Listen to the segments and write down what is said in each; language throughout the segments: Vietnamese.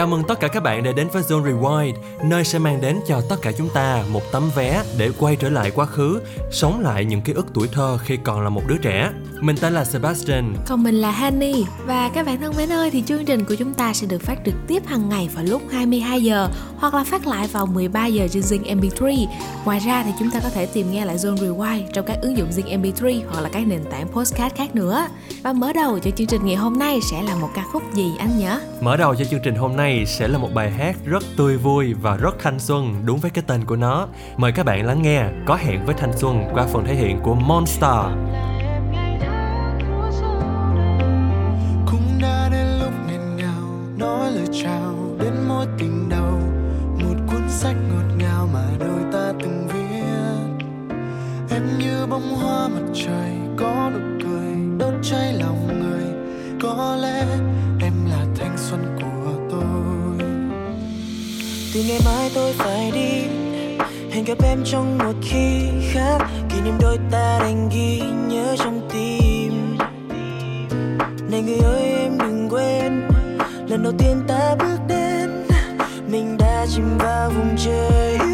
Chào mừng tất cả các bạn đã đến với Zone Rewind, nơi sẽ mang đến cho tất cả chúng ta một tấm vé để quay trở lại quá khứ, sống lại những ký ức tuổi thơ khi còn là một đứa trẻ. Mình tên là Sebastian. Còn mình là Hanny và các bạn thân mến ơi thì chương trình của chúng ta sẽ được phát trực tiếp hàng ngày vào lúc 22 giờ hoặc là phát lại vào 13 giờ trên Zing MP3. Ngoài ra thì chúng ta có thể tìm nghe lại Zone Rewind trong các ứng dụng Zing MP3 hoặc là các nền tảng podcast khác nữa. Và mở đầu cho chương trình ngày hôm nay sẽ là một ca khúc gì anh nhỉ? Mở đầu cho chương trình hôm nay này sẽ là một bài hát rất tươi vui và rất thanh xuân đúng với cái tên của nó. Mời các bạn lắng nghe, Có hẹn với thanh xuân qua phần thể hiện của Monster. cũng đã đến lúc nghẹn ngào, nói lời chào đến mối tình đầu một cuốn sách ngọt ngào mà đôi ta từng viết em như bông hoa mặt trời, có nụ cười, đốt cháy lòng người có lẽ từ ngày mai tôi phải đi. Hẹn gặp em trong một khi khác. Kỷ niệm đôi ta đành ghi nhớ trong tim. Này người ơi, em đừng quên. Lần đầu tiên ta bước đến, mình đã chìm vào vùng trời.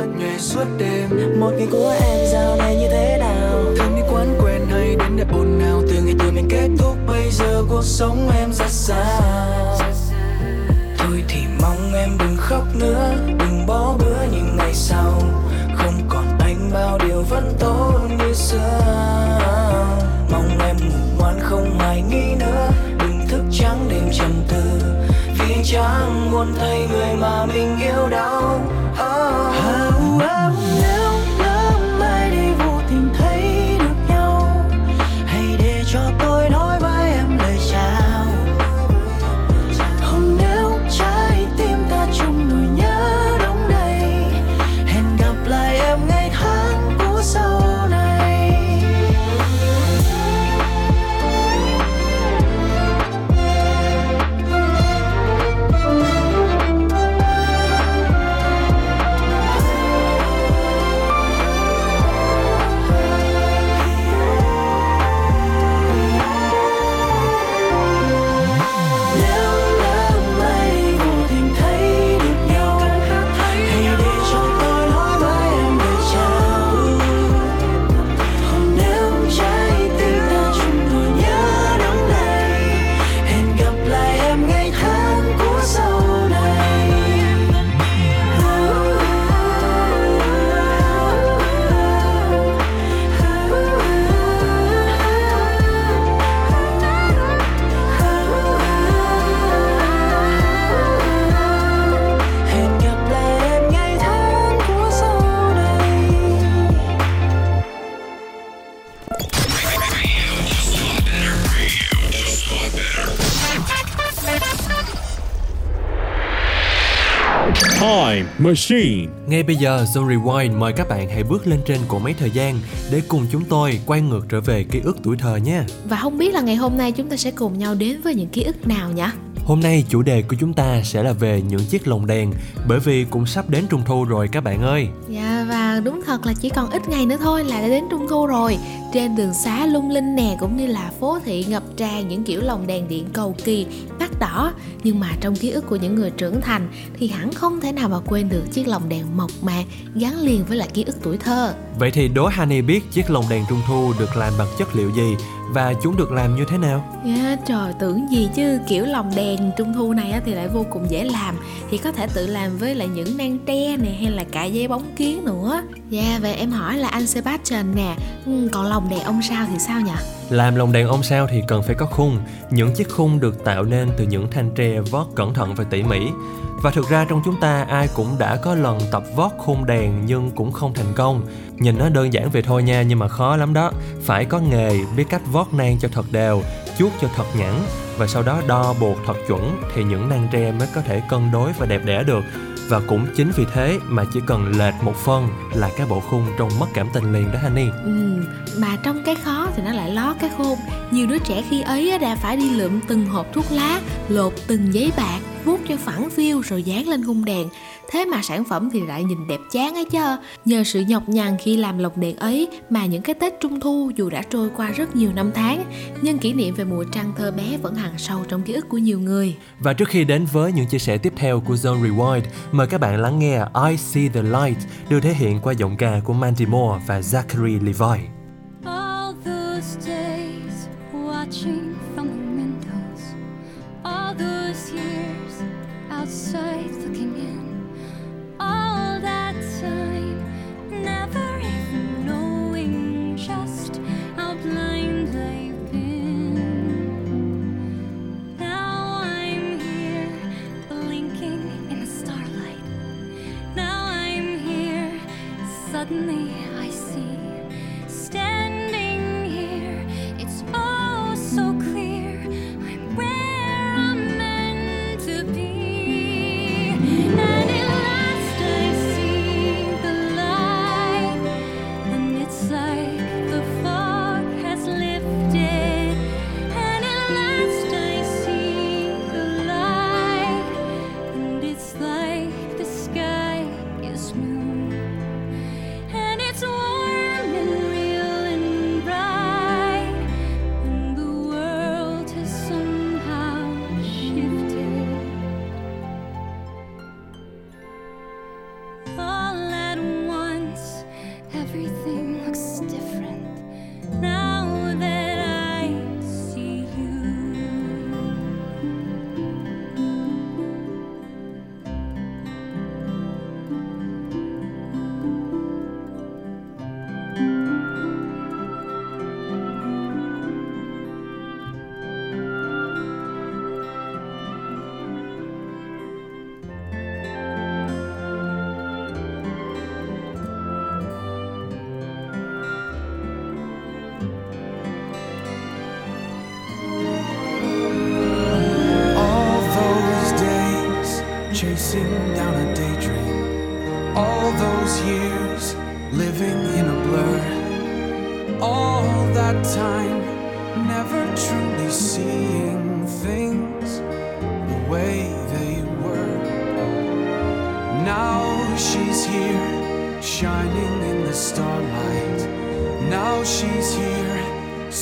Mắt nhòe suốt đêm. Một ngày của em dạo này như thế nào? Thêm đi quán quen hay đến để ồn nào Từ ngày từ mình kết thúc, bây giờ cuộc sống em ra sao Thôi thì mong em đừng khóc nữa. Đừng bỏ bữa những ngày sau. Không còn anh, bao điều vẫn tốt như xưa. Mong em ngủ ngoan, không hoài nghĩ nữa. Đừng thức trắng đêm trầm tư. Vì chẳng muốn thấy người mà mình yêu đau. Time Machine. Ngay bây giờ Zone Rewind mời các bạn hãy bước lên trên cỗ máy thời gian để cùng chúng tôi quay ngược trở về ký ức tuổi thơ nhé. Và không biết là ngày hôm nay chúng ta sẽ cùng nhau đến với những ký ức nào nhỉ? Hôm nay chủ đề của chúng ta sẽ là về những chiếc lồng đèn bởi vì cũng sắp đến trung thu rồi các bạn ơi. Dạ và đúng thật là chỉ còn ít ngày nữa thôi là đã đến trung thu rồi trên đường xá lung linh nè cũng như là phố thị ngập tràn những kiểu lồng đèn điện cầu kỳ, đắt đỏ. Nhưng mà trong ký ức của những người trưởng thành thì hẳn không thể nào mà quên được chiếc lồng đèn mộc mạc gắn liền với lại ký ức tuổi thơ. Vậy thì đố Honey biết chiếc lồng đèn trung thu được làm bằng chất liệu gì và chúng được làm như thế nào? Yeah, trời tưởng gì chứ kiểu lồng đèn trung thu này á, thì lại vô cùng dễ làm thì có thể tự làm với lại những nang tre này hay là cả giấy bóng kiến nữa. Dạ yeah, vậy em hỏi là anh Sebastian nè, ừ, còn lồng đèn ông sao thì sao nhỉ? Làm lồng đèn ông sao thì cần phải có khung. Những chiếc khung được tạo nên từ những thanh tre vót cẩn thận và tỉ mỉ. Và thực ra trong chúng ta ai cũng đã có lần tập vót khung đèn nhưng cũng không thành công. Nhìn nó đơn giản vậy thôi nha nhưng mà khó lắm đó. Phải có nghề, biết cách vót nang cho thật đều, chuốt cho thật nhẵn và sau đó đo buộc thật chuẩn thì những nang tre mới có thể cân đối và đẹp đẽ được. Và cũng chính vì thế mà chỉ cần lệch một phân là cái bộ khung trông mất cảm tình liền đó Honey. Ừ, mà trong cái khó thì nó lại lót cái khôn Nhiều đứa trẻ khi ấy đã phải đi lượm từng hộp thuốc lá Lột từng giấy bạc vuốt cho phẳng phiu rồi dán lên khung đèn. Thế mà sản phẩm thì lại nhìn đẹp chán ấy chứ. Nhờ sự nhọc nhằn khi làm lồng đèn ấy mà những cái tết trung thu dù đã trôi qua rất nhiều năm tháng, nhưng kỷ niệm về mùa trăng thơ bé vẫn hằn sâu trong ký ức của nhiều người. Và trước khi đến với những chia sẻ tiếp theo của Zone Rewind, mời các bạn lắng nghe I See the Light, được thể hiện qua giọng ca của Mandy Moore và Zachary Levi.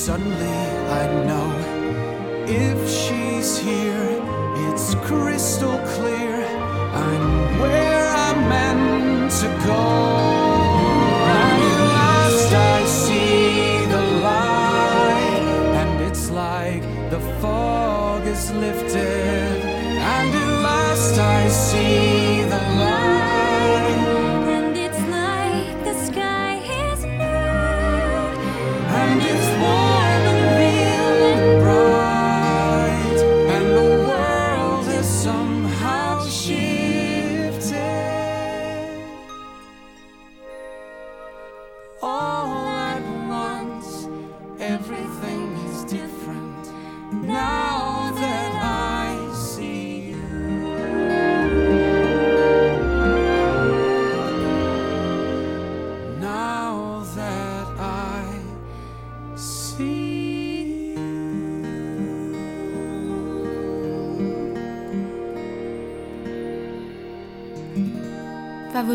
Suddenly I know. If she's here, it's crystal clear. I'm where I'm meant to go.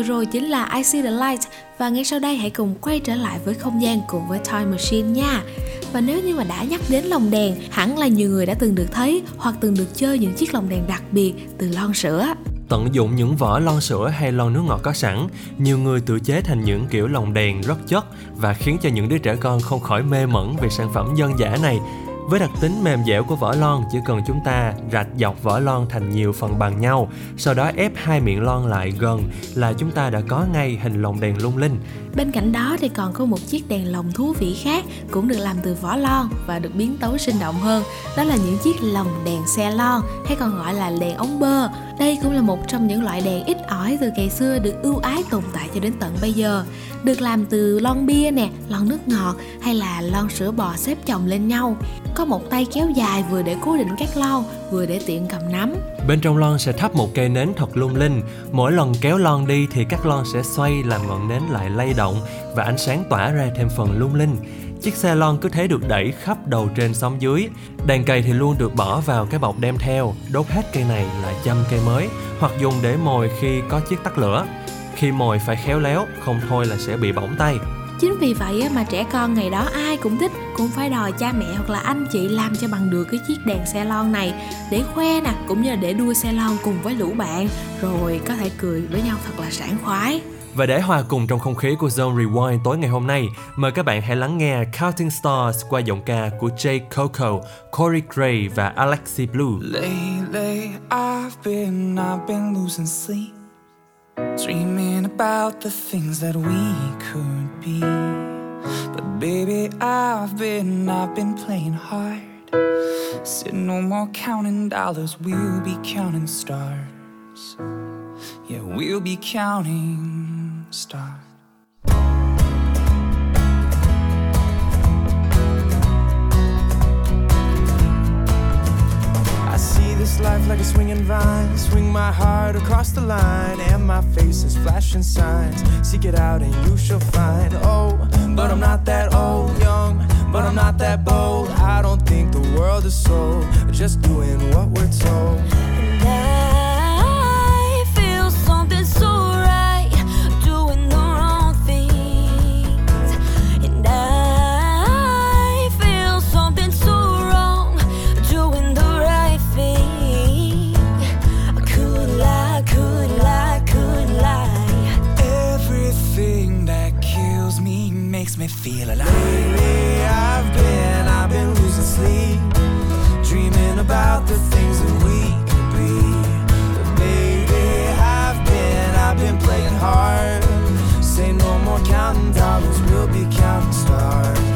Rồi chính là I See The Light. Và ngay sau đây hãy cùng quay trở lại với không gian cùng với Time Machine nha. Và nếu như mà đã nhắc đến lồng đèn Hẳn là nhiều người đã từng được thấy Hoặc từng được chơi những chiếc lồng đèn đặc biệt từ lon sữa. Tận dụng những vỏ lon sữa hay lon nước ngọt có sẵn, nhiều người tự chế thành những kiểu lồng đèn rất chất và khiến cho những đứa trẻ con không khỏi mê mẩn về sản phẩm dân dã này. Với đặc tính mềm dẻo của vỏ lon, chỉ cần chúng ta rạch dọc vỏ lon thành nhiều phần bằng nhau, sau đó ép hai miệng lon lại gần là chúng ta đã có ngay hình lồng đèn lung linh. Bên cạnh đó thì còn có một chiếc đèn lồng thú vị khác cũng được làm từ vỏ lon và được biến tấu sinh động hơn. Đó là những chiếc lồng đèn xe lon hay còn gọi là đèn ống bơ. Đây cũng là một trong những loại đèn ít ỏi từ ngày xưa được ưu ái tồn tại cho đến tận bây giờ. Được làm từ lon bia nè, lon nước ngọt hay là lon sữa bò xếp chồng lên nhau. Có một tay kéo dài vừa để cố định các lon, vừa để tiện cầm nắm. Bên trong lon sẽ thắp một cây nến thật lung linh. Mỗi lần kéo lon đi thì các lon sẽ xoay làm ngọn nến lại lay động và ánh sáng tỏa ra thêm phần lung linh. Chiếc xe lon cứ thế được đẩy khắp đầu trên xóm dưới. Đàn cày thì luôn được bỏ vào cái bọc đem theo, đốt hết cây này lại chăm cây mới, hoặc dùng để mồi khi có chiếc tắt lửa. Khi mồi phải khéo léo, không thôi là sẽ bị bỏng tay. Chính vì vậy mà trẻ con ngày đó ai cũng thích Cũng phải đòi cha mẹ hoặc là anh chị làm cho bằng được cái chiếc đèn xe lon này Để khoe nè, cũng như là để đua xe lon cùng với lũ bạn Rồi có thể cười với nhau thật là sảng khoái. Và để hòa cùng trong không khí của Zone Rewind tối ngày hôm nay, mời các bạn hãy lắng nghe Counting Stars qua giọng ca của Jay Coco, Corey Gray và Alexi Blue. Lately, I've been, I've been losing sleep, dreaming about the things that we could be. But baby, I've been, I've been playing hard. Said no more counting dollars, we'll be counting stars. Yeah, we'll be counting stars. This life like a swinging vine. Swing my heart across the line, and my face is flashing signs. Seek it out, and you shall find. Oh, but I'm not that old, young, but I'm not that bold. I don't think the world is sold, just doing what we're told. Feel alive. Lately, I've been, I've been losing sleep, dreaming about the things that we could be. But baby, I've been, I've been playing hard. Say no more counting dollars, we'll be counting stars.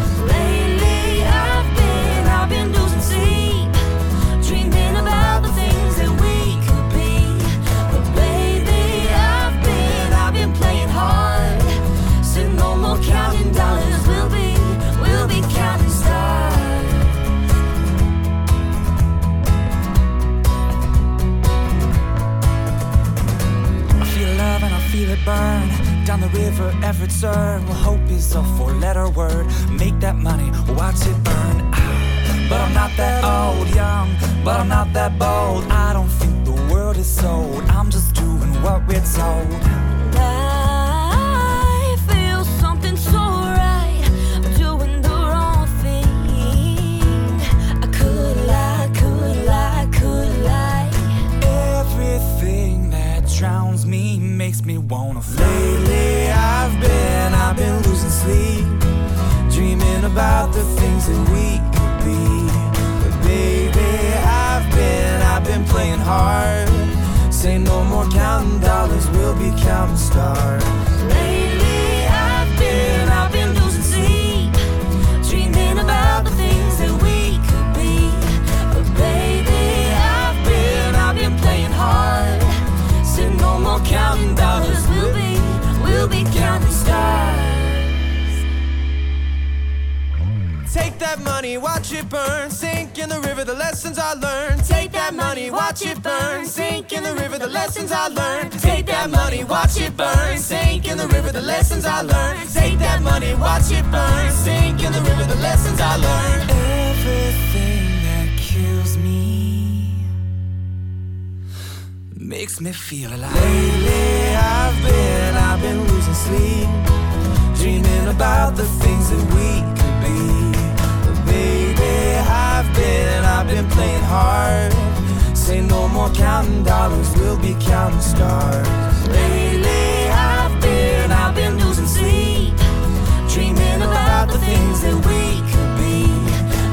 Be counting stars. Take that money, watch it burn, sink in the river, the lessons I learned. Take that money, watch it burn, sink in the river, the lessons I learned. Take that money, watch it burn, sink in the river, the lessons I learned. Take that money, watch it burn, sink in the river, the lessons I learned. Everything that kills me makes me feel alive. Lately, I've been, I've been losing sleep, dreaming about the things that we could be. But baby, I've been, I've been playing hard. Say no more counting dollars. we'll be counting stars. Lately I've been, I've been losing sleep, dreaming about the things that we could be.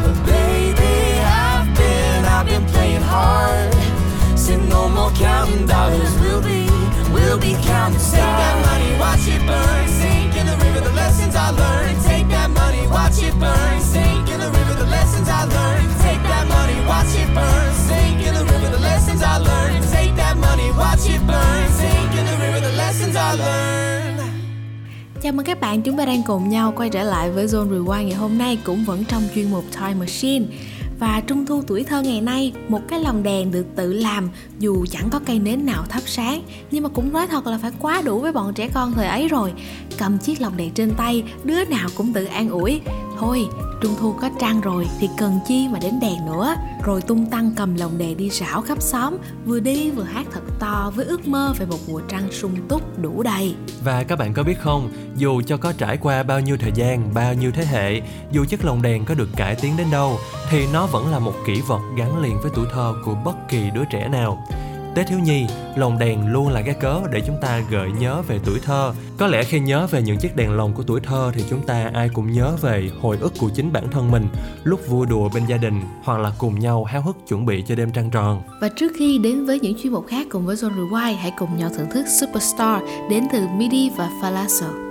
But baby, I've been, I've been playing hard. Dancing, no more counting dollars, we'll be, we'll be counting stars. Take that money, watch it burn. Sink in the river, the lessons I learned. Take that money, watch it burn. Sink in the river, the lessons I learned. Take that money, watch it burn. Sink in the river, the lessons I learned. Take that money, watch it burn. Sink in the river, the lessons I learned. Chào mừng các bạn, chúng ta đang cùng nhau quay trở lại với Zone Rewind ngày hôm nay cũng vẫn trong chuyên mục Time Machine. Và trung thu tuổi thơ ngày nay, một cái lồng đèn được tự làm dù chẳng có cây nến nào thắp sáng. Nhưng mà cũng nói thật là phải quá đủ với bọn trẻ con thời ấy rồi. Cầm chiếc lồng đèn trên tay, đứa nào cũng tự an ủi. Thôi, trung thu có trăng rồi thì cần chi mà đến đèn nữa Rồi tung tăng cầm lồng đèn đi rảo khắp xóm Vừa đi vừa hát thật to với ước mơ về một mùa trăng sung túc đủ đầy Và các bạn có biết không, dù cho có trải qua bao nhiêu thời gian, bao nhiêu thế hệ, dù chiếc lồng đèn có được cải tiến đến đâu, thì nó vẫn là một kỷ vật gắn liền với tuổi thơ của bất kỳ đứa trẻ nào. Tết thiếu nhi, lồng đèn luôn là cái cớ để chúng ta gợi nhớ về tuổi thơ. Có lẽ khi nhớ về những chiếc đèn lồng của tuổi thơ thì chúng ta ai cũng nhớ về hồi ức của chính bản thân mình lúc vui đùa bên gia đình hoặc là cùng nhau háo hức chuẩn bị cho đêm trăng tròn. Và trước khi đến với những chuyên mục khác cùng với Zone Rewind, hãy cùng nhau thưởng thức Superstar đến từ MIDI và Falasso.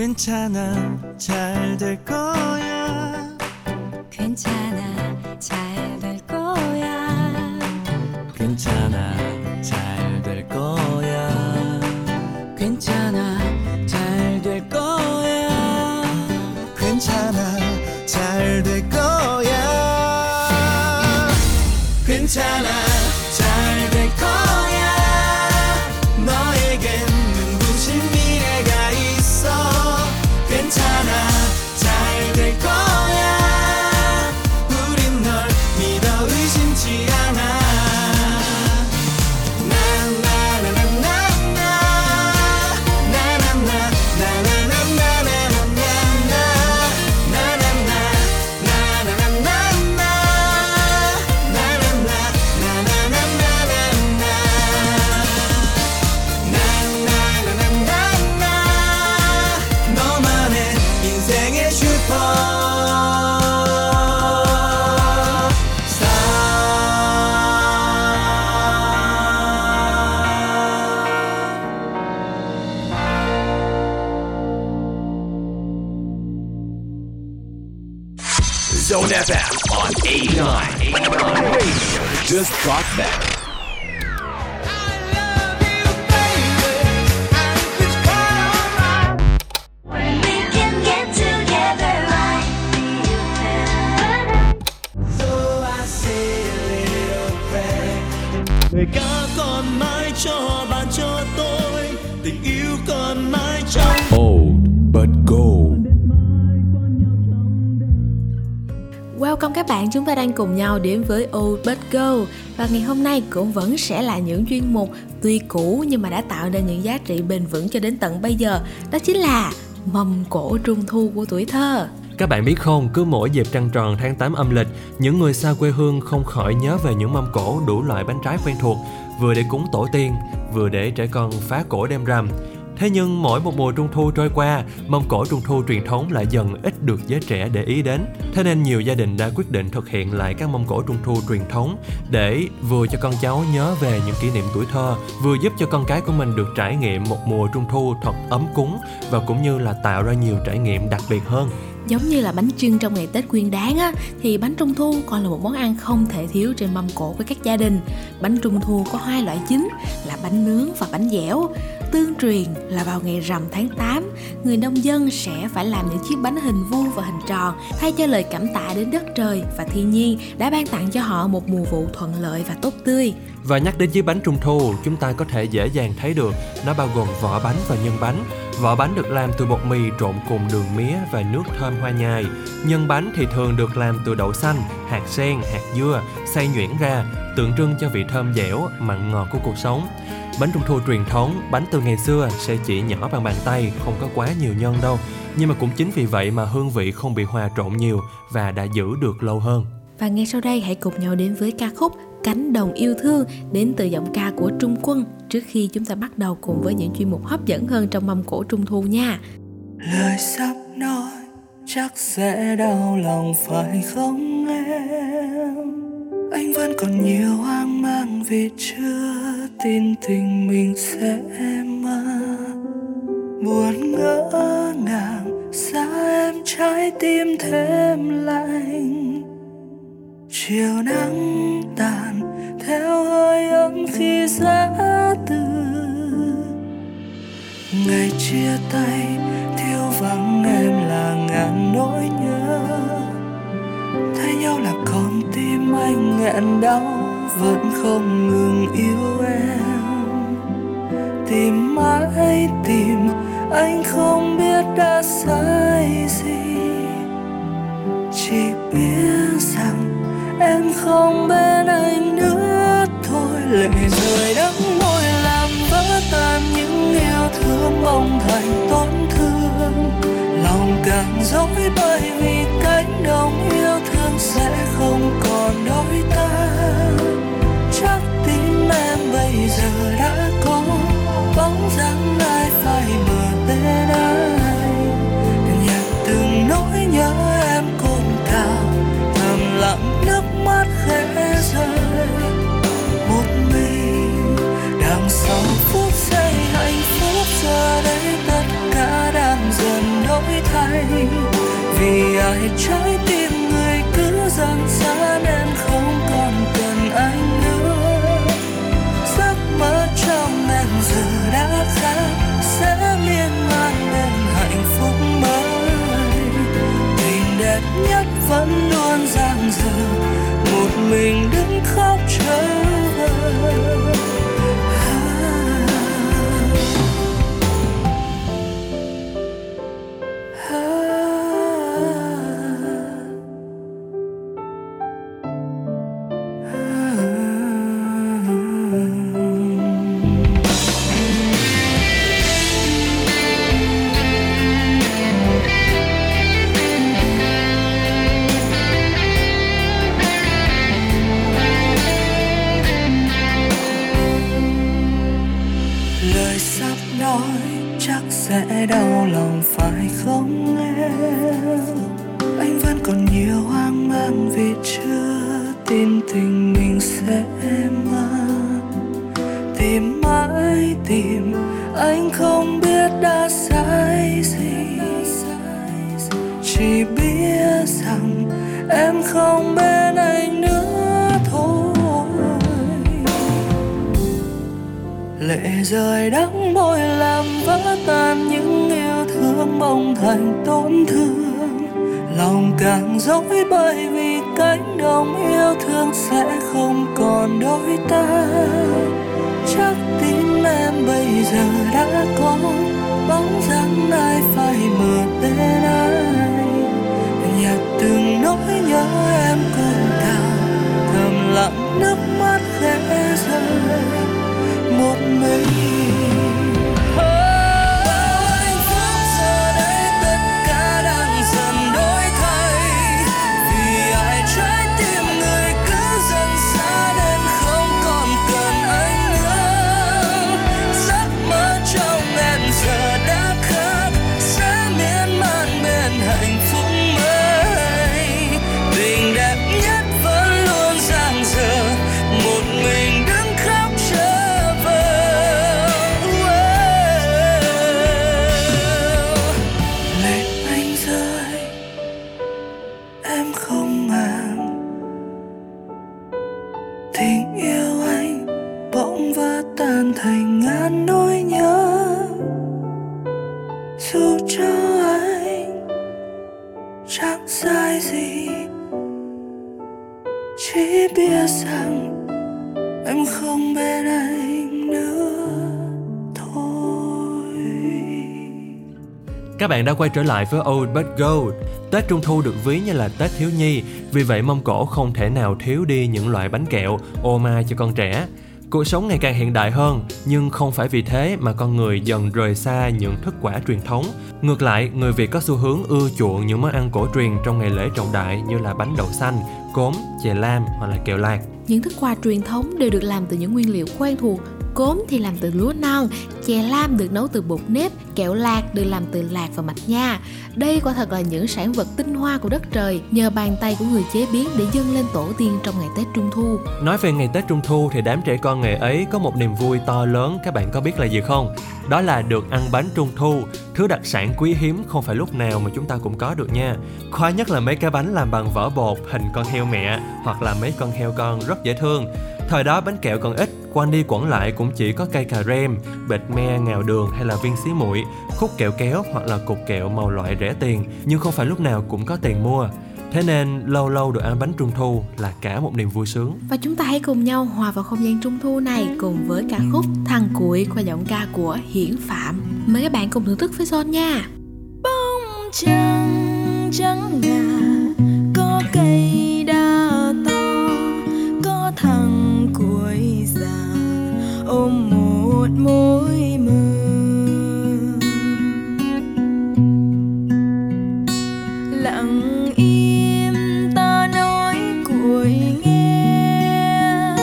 괜찮아. 잘 될 거야. 괜찮아 89. 89 Radio just got better. Bạn, chúng ta đang cùng nhau đến với Old But Go. Và ngày hôm nay cũng vẫn sẽ là những chuyên mục tuy cũ nhưng mà đã tạo nên những giá trị bền vững cho đến tận bây giờ. Đó chính là mâm cổ trung thu của tuổi thơ. Các bạn biết không, cứ mỗi dịp trăng tròn tháng 8 âm lịch, những người xa quê hương không khỏi nhớ về những mâm cổ đủ loại bánh trái quen thuộc, vừa để cúng tổ tiên, vừa để trẻ con phá cổ đem rằm. Thế nhưng mỗi một mùa trung thu trôi qua, mâm cổ trung thu truyền thống lại dần ít được giới trẻ để ý đến. Thế nên nhiều gia đình đã quyết định thực hiện lại các mâm cổ trung thu truyền thống để vừa cho con cháu nhớ về những kỷ niệm tuổi thơ, vừa giúp cho con cái của mình được trải nghiệm một mùa trung thu thật ấm cúng và cũng như là tạo ra nhiều trải nghiệm đặc biệt hơn. Giống như là bánh trưng trong ngày Tết Nguyên Đán á, thì bánh trung thu còn là một món ăn không thể thiếu trên mâm cổ của các gia đình. Bánh trung thu có hai loại chính là bánh nướng và bánh dẻo. Tương truyền là vào ngày rằm tháng 8, người nông dân sẽ phải làm những chiếc bánh hình vuông và hình tròn thay cho lời cảm tạ đến đất trời và thiên nhiên đã ban tặng cho họ một mùa vụ thuận lợi và tốt tươi. Và nhắc đến chiếc bánh trung thu, chúng ta có thể dễ dàng thấy được nó bao gồm vỏ bánh và nhân bánh. Vỏ bánh được làm từ bột mì trộn cùng đường mía và nước thơm hoa nhài. Nhân bánh thì thường được làm từ đậu xanh, hạt sen, hạt dưa, xay nhuyễn ra, tượng trưng cho vị thơm dẻo, mặn ngọt của cuộc sống. Bánh trung thu truyền thống, bánh từ ngày xưa sẽ chỉ nhỏ bằng bàn tay, không có quá nhiều nhân đâu. Nhưng mà cũng chính vì vậy mà hương vị không bị hòa trộn nhiều và đã giữ được lâu hơn. Và ngay sau đây hãy cùng nhau đến với ca khúc Cánh đồng yêu thương đến từ giọng ca của Trung Quân trước khi chúng ta bắt đầu cùng với những chuyên mục hấp dẫn hơn trong mâm cổ Trung Thu nha. lời sắp nói chắc sẽ đau lòng phải không em anh vẫn còn nhiều hoang mang vì chưa tin tình mình sẽ mơ. Buồn ngỡ ngàng, xa em trái tim thêm lạnh. Chiều nắng tàn, theo hơi ấm khi giá từ. Ngày chia tay thiếu vắng em là ngàn nỗi nhớ. Thấy nhau là con tim anh nghẹn đau vẫn không ngừng yêu em. Tìm mãi, tìm, anh không biết đã sai gì. Chỉ biết rằng em không bên anh nữa thôi. Lệ rơi đắng môi làm vỡ tan những yêu thương mong thành tổn thương. Lòng càng dối bởi vì cánh đồng yêu thương sẽ không còn đôi ta. Chắc tim em bây giờ đã có bóng dáng ai phải mờ tên ai. nhạc từng nỗi nhớ em cồn cào thầm lặng nước mắt khẽ rơi. Một mình, đằng sau phút giây hạnh phúc, giờ đây tất cả đang dần đổi thay. Vì ai trái tim rằng xa nên không còn cần anh nữa. Giấc mơ trong em giờ đã khác, sẽ miên man đến hạnh phúc mới. Tình đẹp nhất vẫn luôn dang dở, một mình đứng khóc chờ bạn đã quay trở lại với Old But Gold. Tết Trung Thu được ví như là Tết thiếu nhi, vì vậy mâm Cổ không thể nào thiếu đi những loại bánh kẹo, ô mai cho con trẻ. Cuộc sống ngày càng hiện đại hơn, nhưng không phải vì thế mà con người dần rời xa những thức quả truyền thống. Ngược lại, người Việt có xu hướng ưa chuộng những món ăn cổ truyền trong ngày lễ trọng đại như là bánh đậu xanh, cốm, chè lam hoặc là kẹo lạc. Những thức quà truyền thống đều được làm từ những nguyên liệu quen thuộc. Cốm thì làm từ lúa non, chè lam được nấu từ bột nếp, kẹo lạc được làm từ lạc và mạch nha. Đây quả thật là những sản vật tinh hoa của đất trời, nhờ bàn tay của người chế biến để dâng lên tổ tiên trong ngày Tết Trung Thu. Nói về ngày Tết Trung Thu thì đám trẻ con ngày ấy có một niềm vui to lớn các bạn có biết là gì không? Đó là được ăn bánh Trung Thu, thứ đặc sản quý hiếm không phải lúc nào mà chúng ta cũng có được nha. Khoa nhất là mấy cái bánh làm bằng vỏ bột hình con heo mẹ hoặc là mấy con heo con rất dễ thương. Thời đó bánh kẹo còn ít, quanh đi quẩn lại cũng chỉ có cây cà rem, bệt me, ngào đường hay là viên xí muội, khúc kẹo kéo hoặc là cục kẹo màu loại rẻ tiền, nhưng không phải lúc nào cũng có tiền mua. Thế nên lâu lâu được ăn bánh trung thu là cả một niềm vui sướng. Và chúng ta hãy cùng nhau hòa vào không gian Trung Thu này cùng với ca khúc Thằng Cuội qua giọng ca của Hiển Phạm. Mời các bạn cùng thưởng thức với Son nha. bóng trăng trắng ngà có cây đa một mối mơ lặng im ta nói cuối nghe.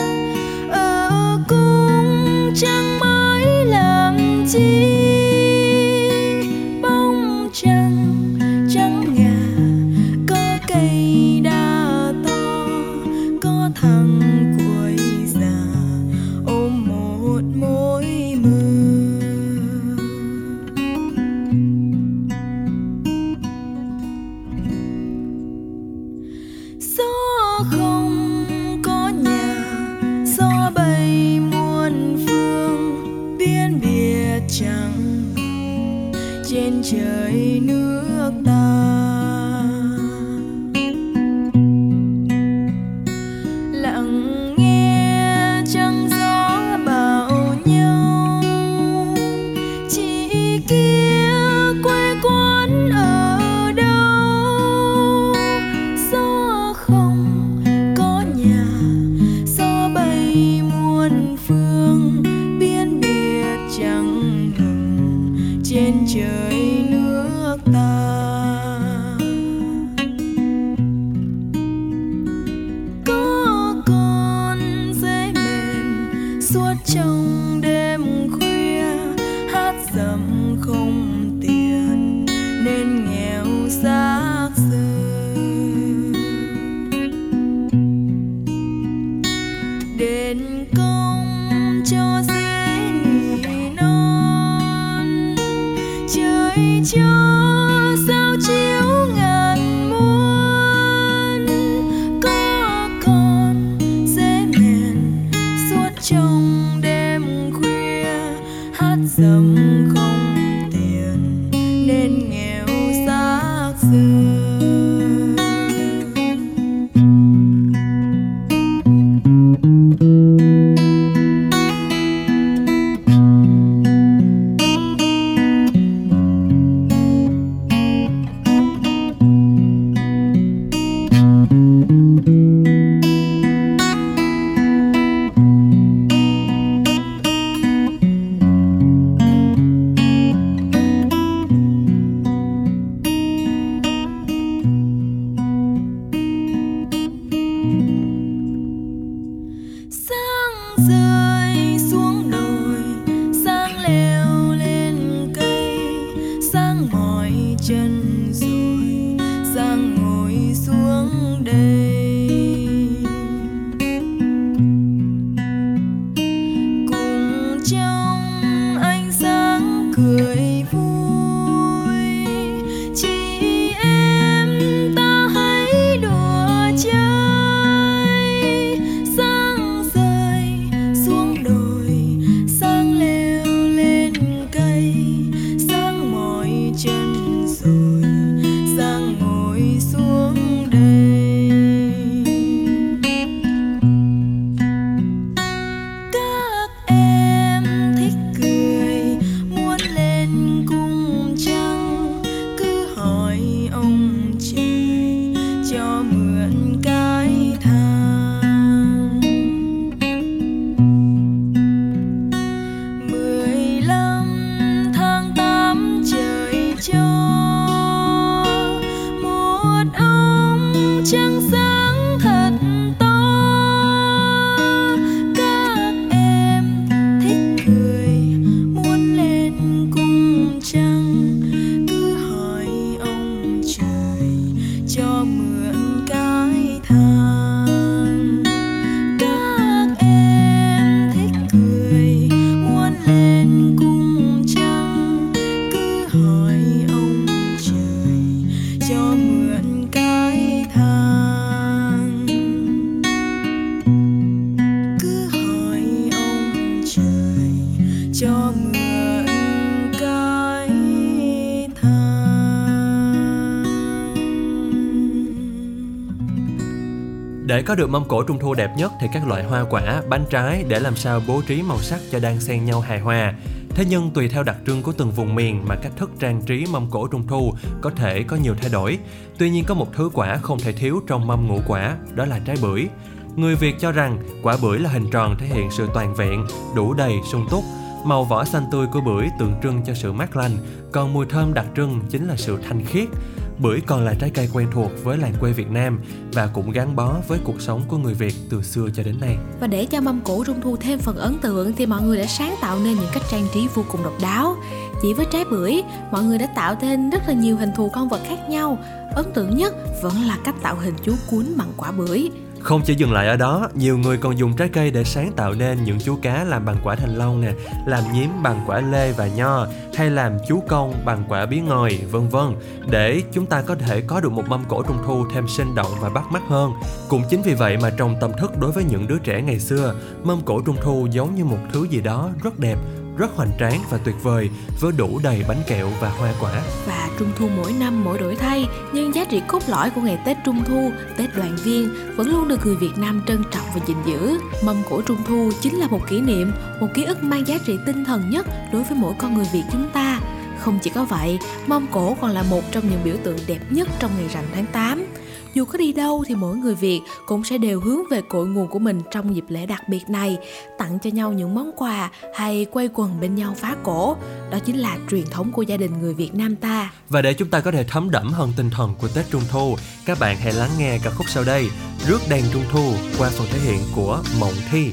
Ở cung chẳng mới làm chi, bóng trăng trắng ngà. Có cây đa to, có thằng có được mâm cổ trung thu đẹp nhất thì các loại hoa quả, bánh trái để làm sao bố trí màu sắc cho đang xen nhau hài hòa. Thế nhưng tùy theo đặc trưng của từng vùng miền mà cách thức trang trí mâm cổ trung thu có thể có nhiều thay đổi. Tuy nhiên có một thứ quả không thể thiếu trong mâm ngũ quả, đó là trái bưởi. Người Việt cho rằng quả bưởi là hình tròn thể hiện sự toàn vẹn, đủ đầy, sung túc. Màu vỏ xanh tươi của bưởi tượng trưng cho sự mát lành, còn mùi thơm đặc trưng chính là sự thanh khiết. Bưởi còn là trái cây quen thuộc với làng quê Việt Nam và cũng gắn bó với cuộc sống của người Việt từ xưa cho đến nay. Và để cho mâm cỗ trung thu thêm phần ấn tượng thì mọi người đã sáng tạo nên những cách trang trí vô cùng độc đáo. Chỉ với trái bưởi, mọi người đã tạo thêm rất là nhiều hình thù con vật khác nhau. Ấn tượng nhất vẫn là cách tạo hình chú cuốn bằng quả bưởi. Không chỉ dừng lại ở đó, nhiều người còn dùng trái cây để sáng tạo nên những chú cá làm bằng quả thanh long nè, làm nhím bằng quả lê và nho, hay làm chú công bằng quả bí ngòi, vân vân, để chúng ta có thể có được một mâm cổ trung thu thêm sinh động và bắt mắt hơn. Cũng chính vì vậy mà trong tâm thức đối với những đứa trẻ ngày xưa, mâm cổ trung thu giống như một thứ gì đó rất đẹp, rất hoành tráng và tuyệt vời với đủ đầy bánh kẹo và hoa quả. Và trung thu mỗi năm mỗi đổi thay, nhưng giá trị cốt lõi của ngày Tết Trung thu, Tết đoàn viên vẫn luôn được người Việt Nam trân trọng và gìn giữ. Mâm cổ Trung thu chính là một kỷ niệm, một ký ức mang giá trị tinh thần nhất đối với mỗi con người Việt chúng ta. Không chỉ có vậy, mâm cổ còn là một trong những biểu tượng đẹp nhất trong ngày rằm tháng 8. Dù có đi đâu thì mỗi người Việt cũng sẽ đều hướng về cội nguồn của mình trong dịp lễ đặc biệt này, tặng cho nhau những món quà hay quây quần bên nhau phá cổ. Đó chính là truyền thống của gia đình người Việt Nam ta. Và để chúng ta có thể thấm đẫm hơn tinh thần của Tết Trung Thu, các bạn hãy lắng nghe ca khúc sau đây, Rước đèn Trung Thu qua phần thể hiện của Mộng Thi.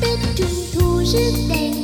Tết Trung thu rước đèn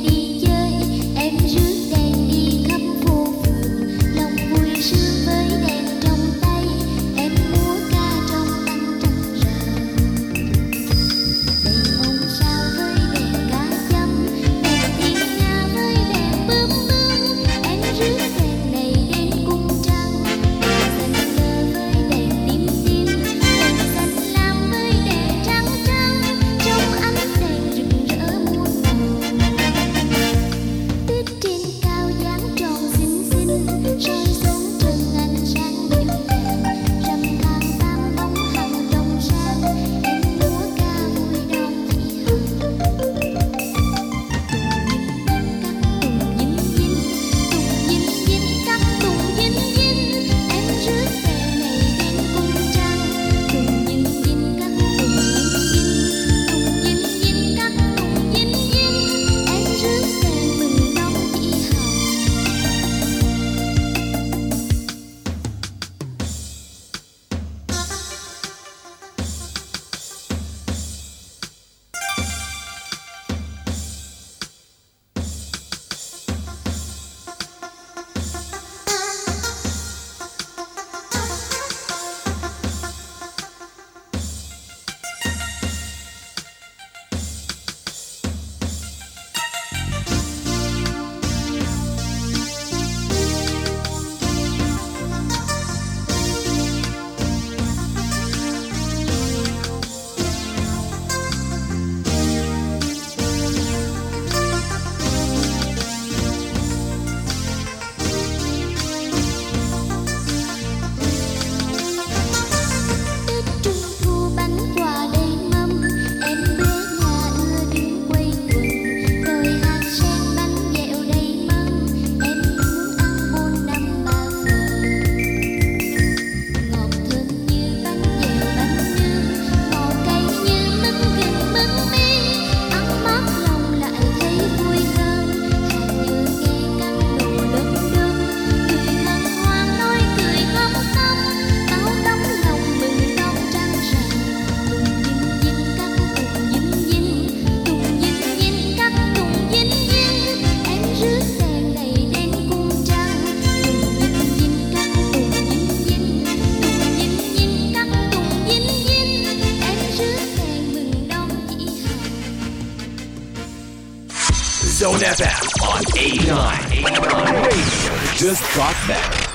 just got better.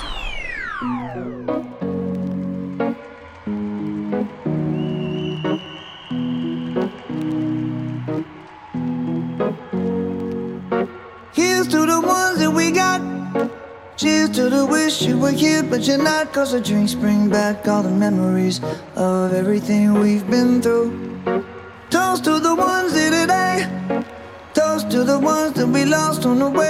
Here's to the ones that we got. Cheers to the wish you were here, but you're not. Cause the drinks bring back all the memories of everything we've been through. Toast to the ones here today. Toast to the ones that we lost on the way.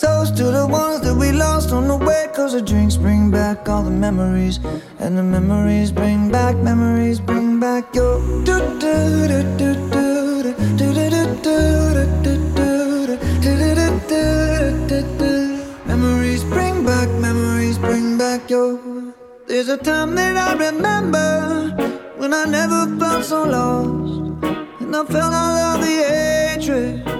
Toast to the ones that we lost on the way. Cause the drinks bring back all the memories. And the memories bring back, memories bring back your. do do do do do do do do do do do do do Memories bring back, memories bring back your. There's a time that I remember when I never felt so lost. And I felt all of the hatred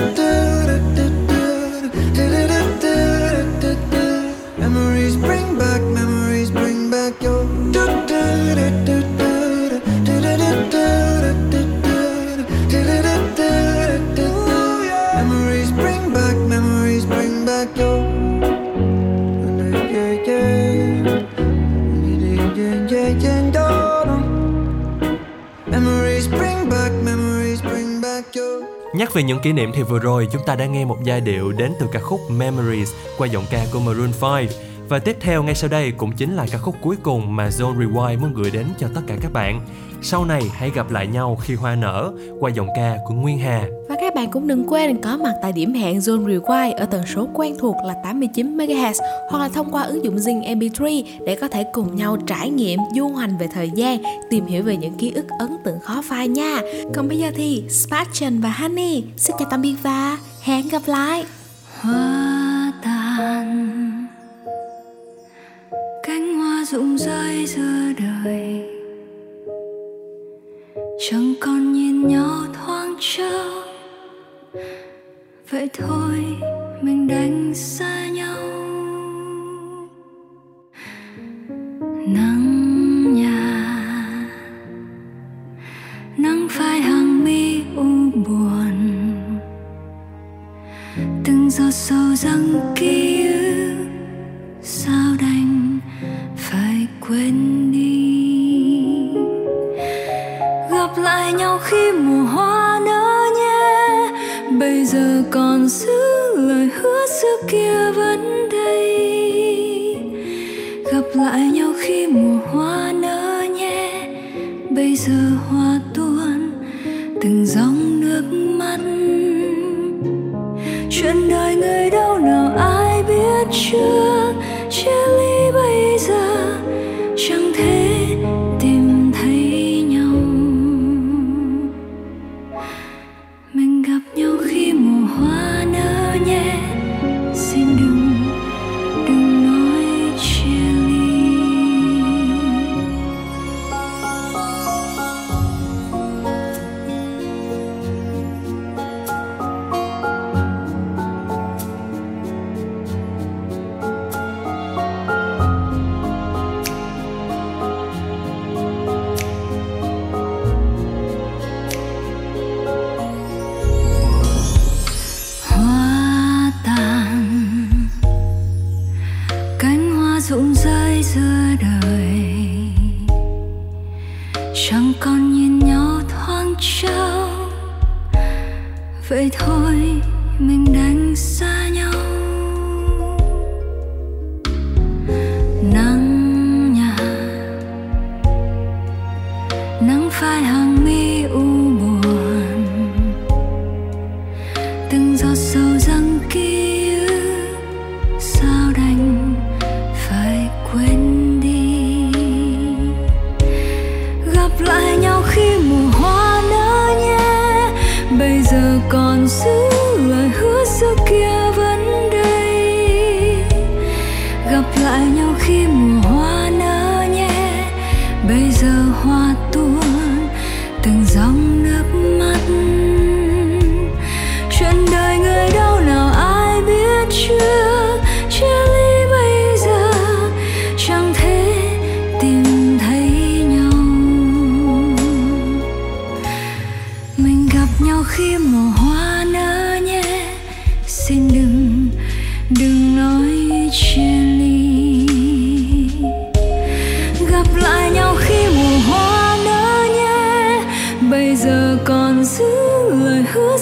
Nhắc về những kỷ niệm thì vừa rồi, chúng ta đã nghe một giai điệu đến từ ca khúc Memories qua giọng ca của Maroon 5 và tiếp theo ngay sau đây cũng chính là ca khúc cuối cùng mà Zone Rewind muốn gửi đến cho tất cả các bạn. Sau này hãy gặp lại nhau khi hoa nở qua giọng ca của Nguyên Hà. Bạn cũng đừng quên có mặt tại điểm hẹn Zone Rewind ở tần số quen thuộc là 89 MHz hoặc là thông qua ứng dụng Zing MP3 để có thể cùng nhau trải nghiệm du hành về thời gian, tìm hiểu về những ký ức ấn tượng khó phai nha. Còn bây giờ thì spatchen và Honey xin chào tạm biệt và hẹn gặp lại. hoa tàn cánh hoa rụng rơi giữa đời chẳng còn nhìn nhau thoáng trao vậy thôi mình đánh xa nhau.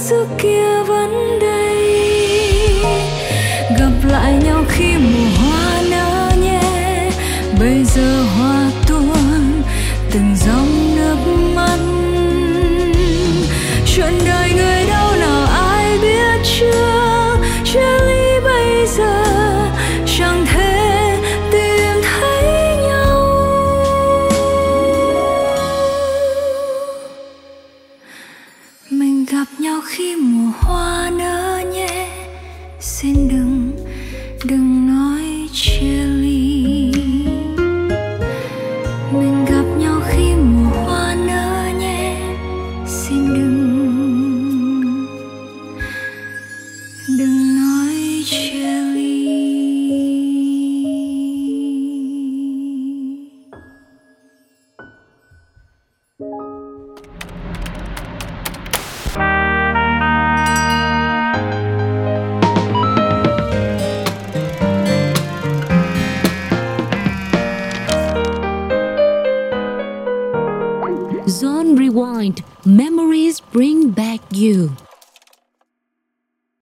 xưa kia vẫn đây. Gặp lại nhau khi mùa hoa nở nhé bây giờ hoa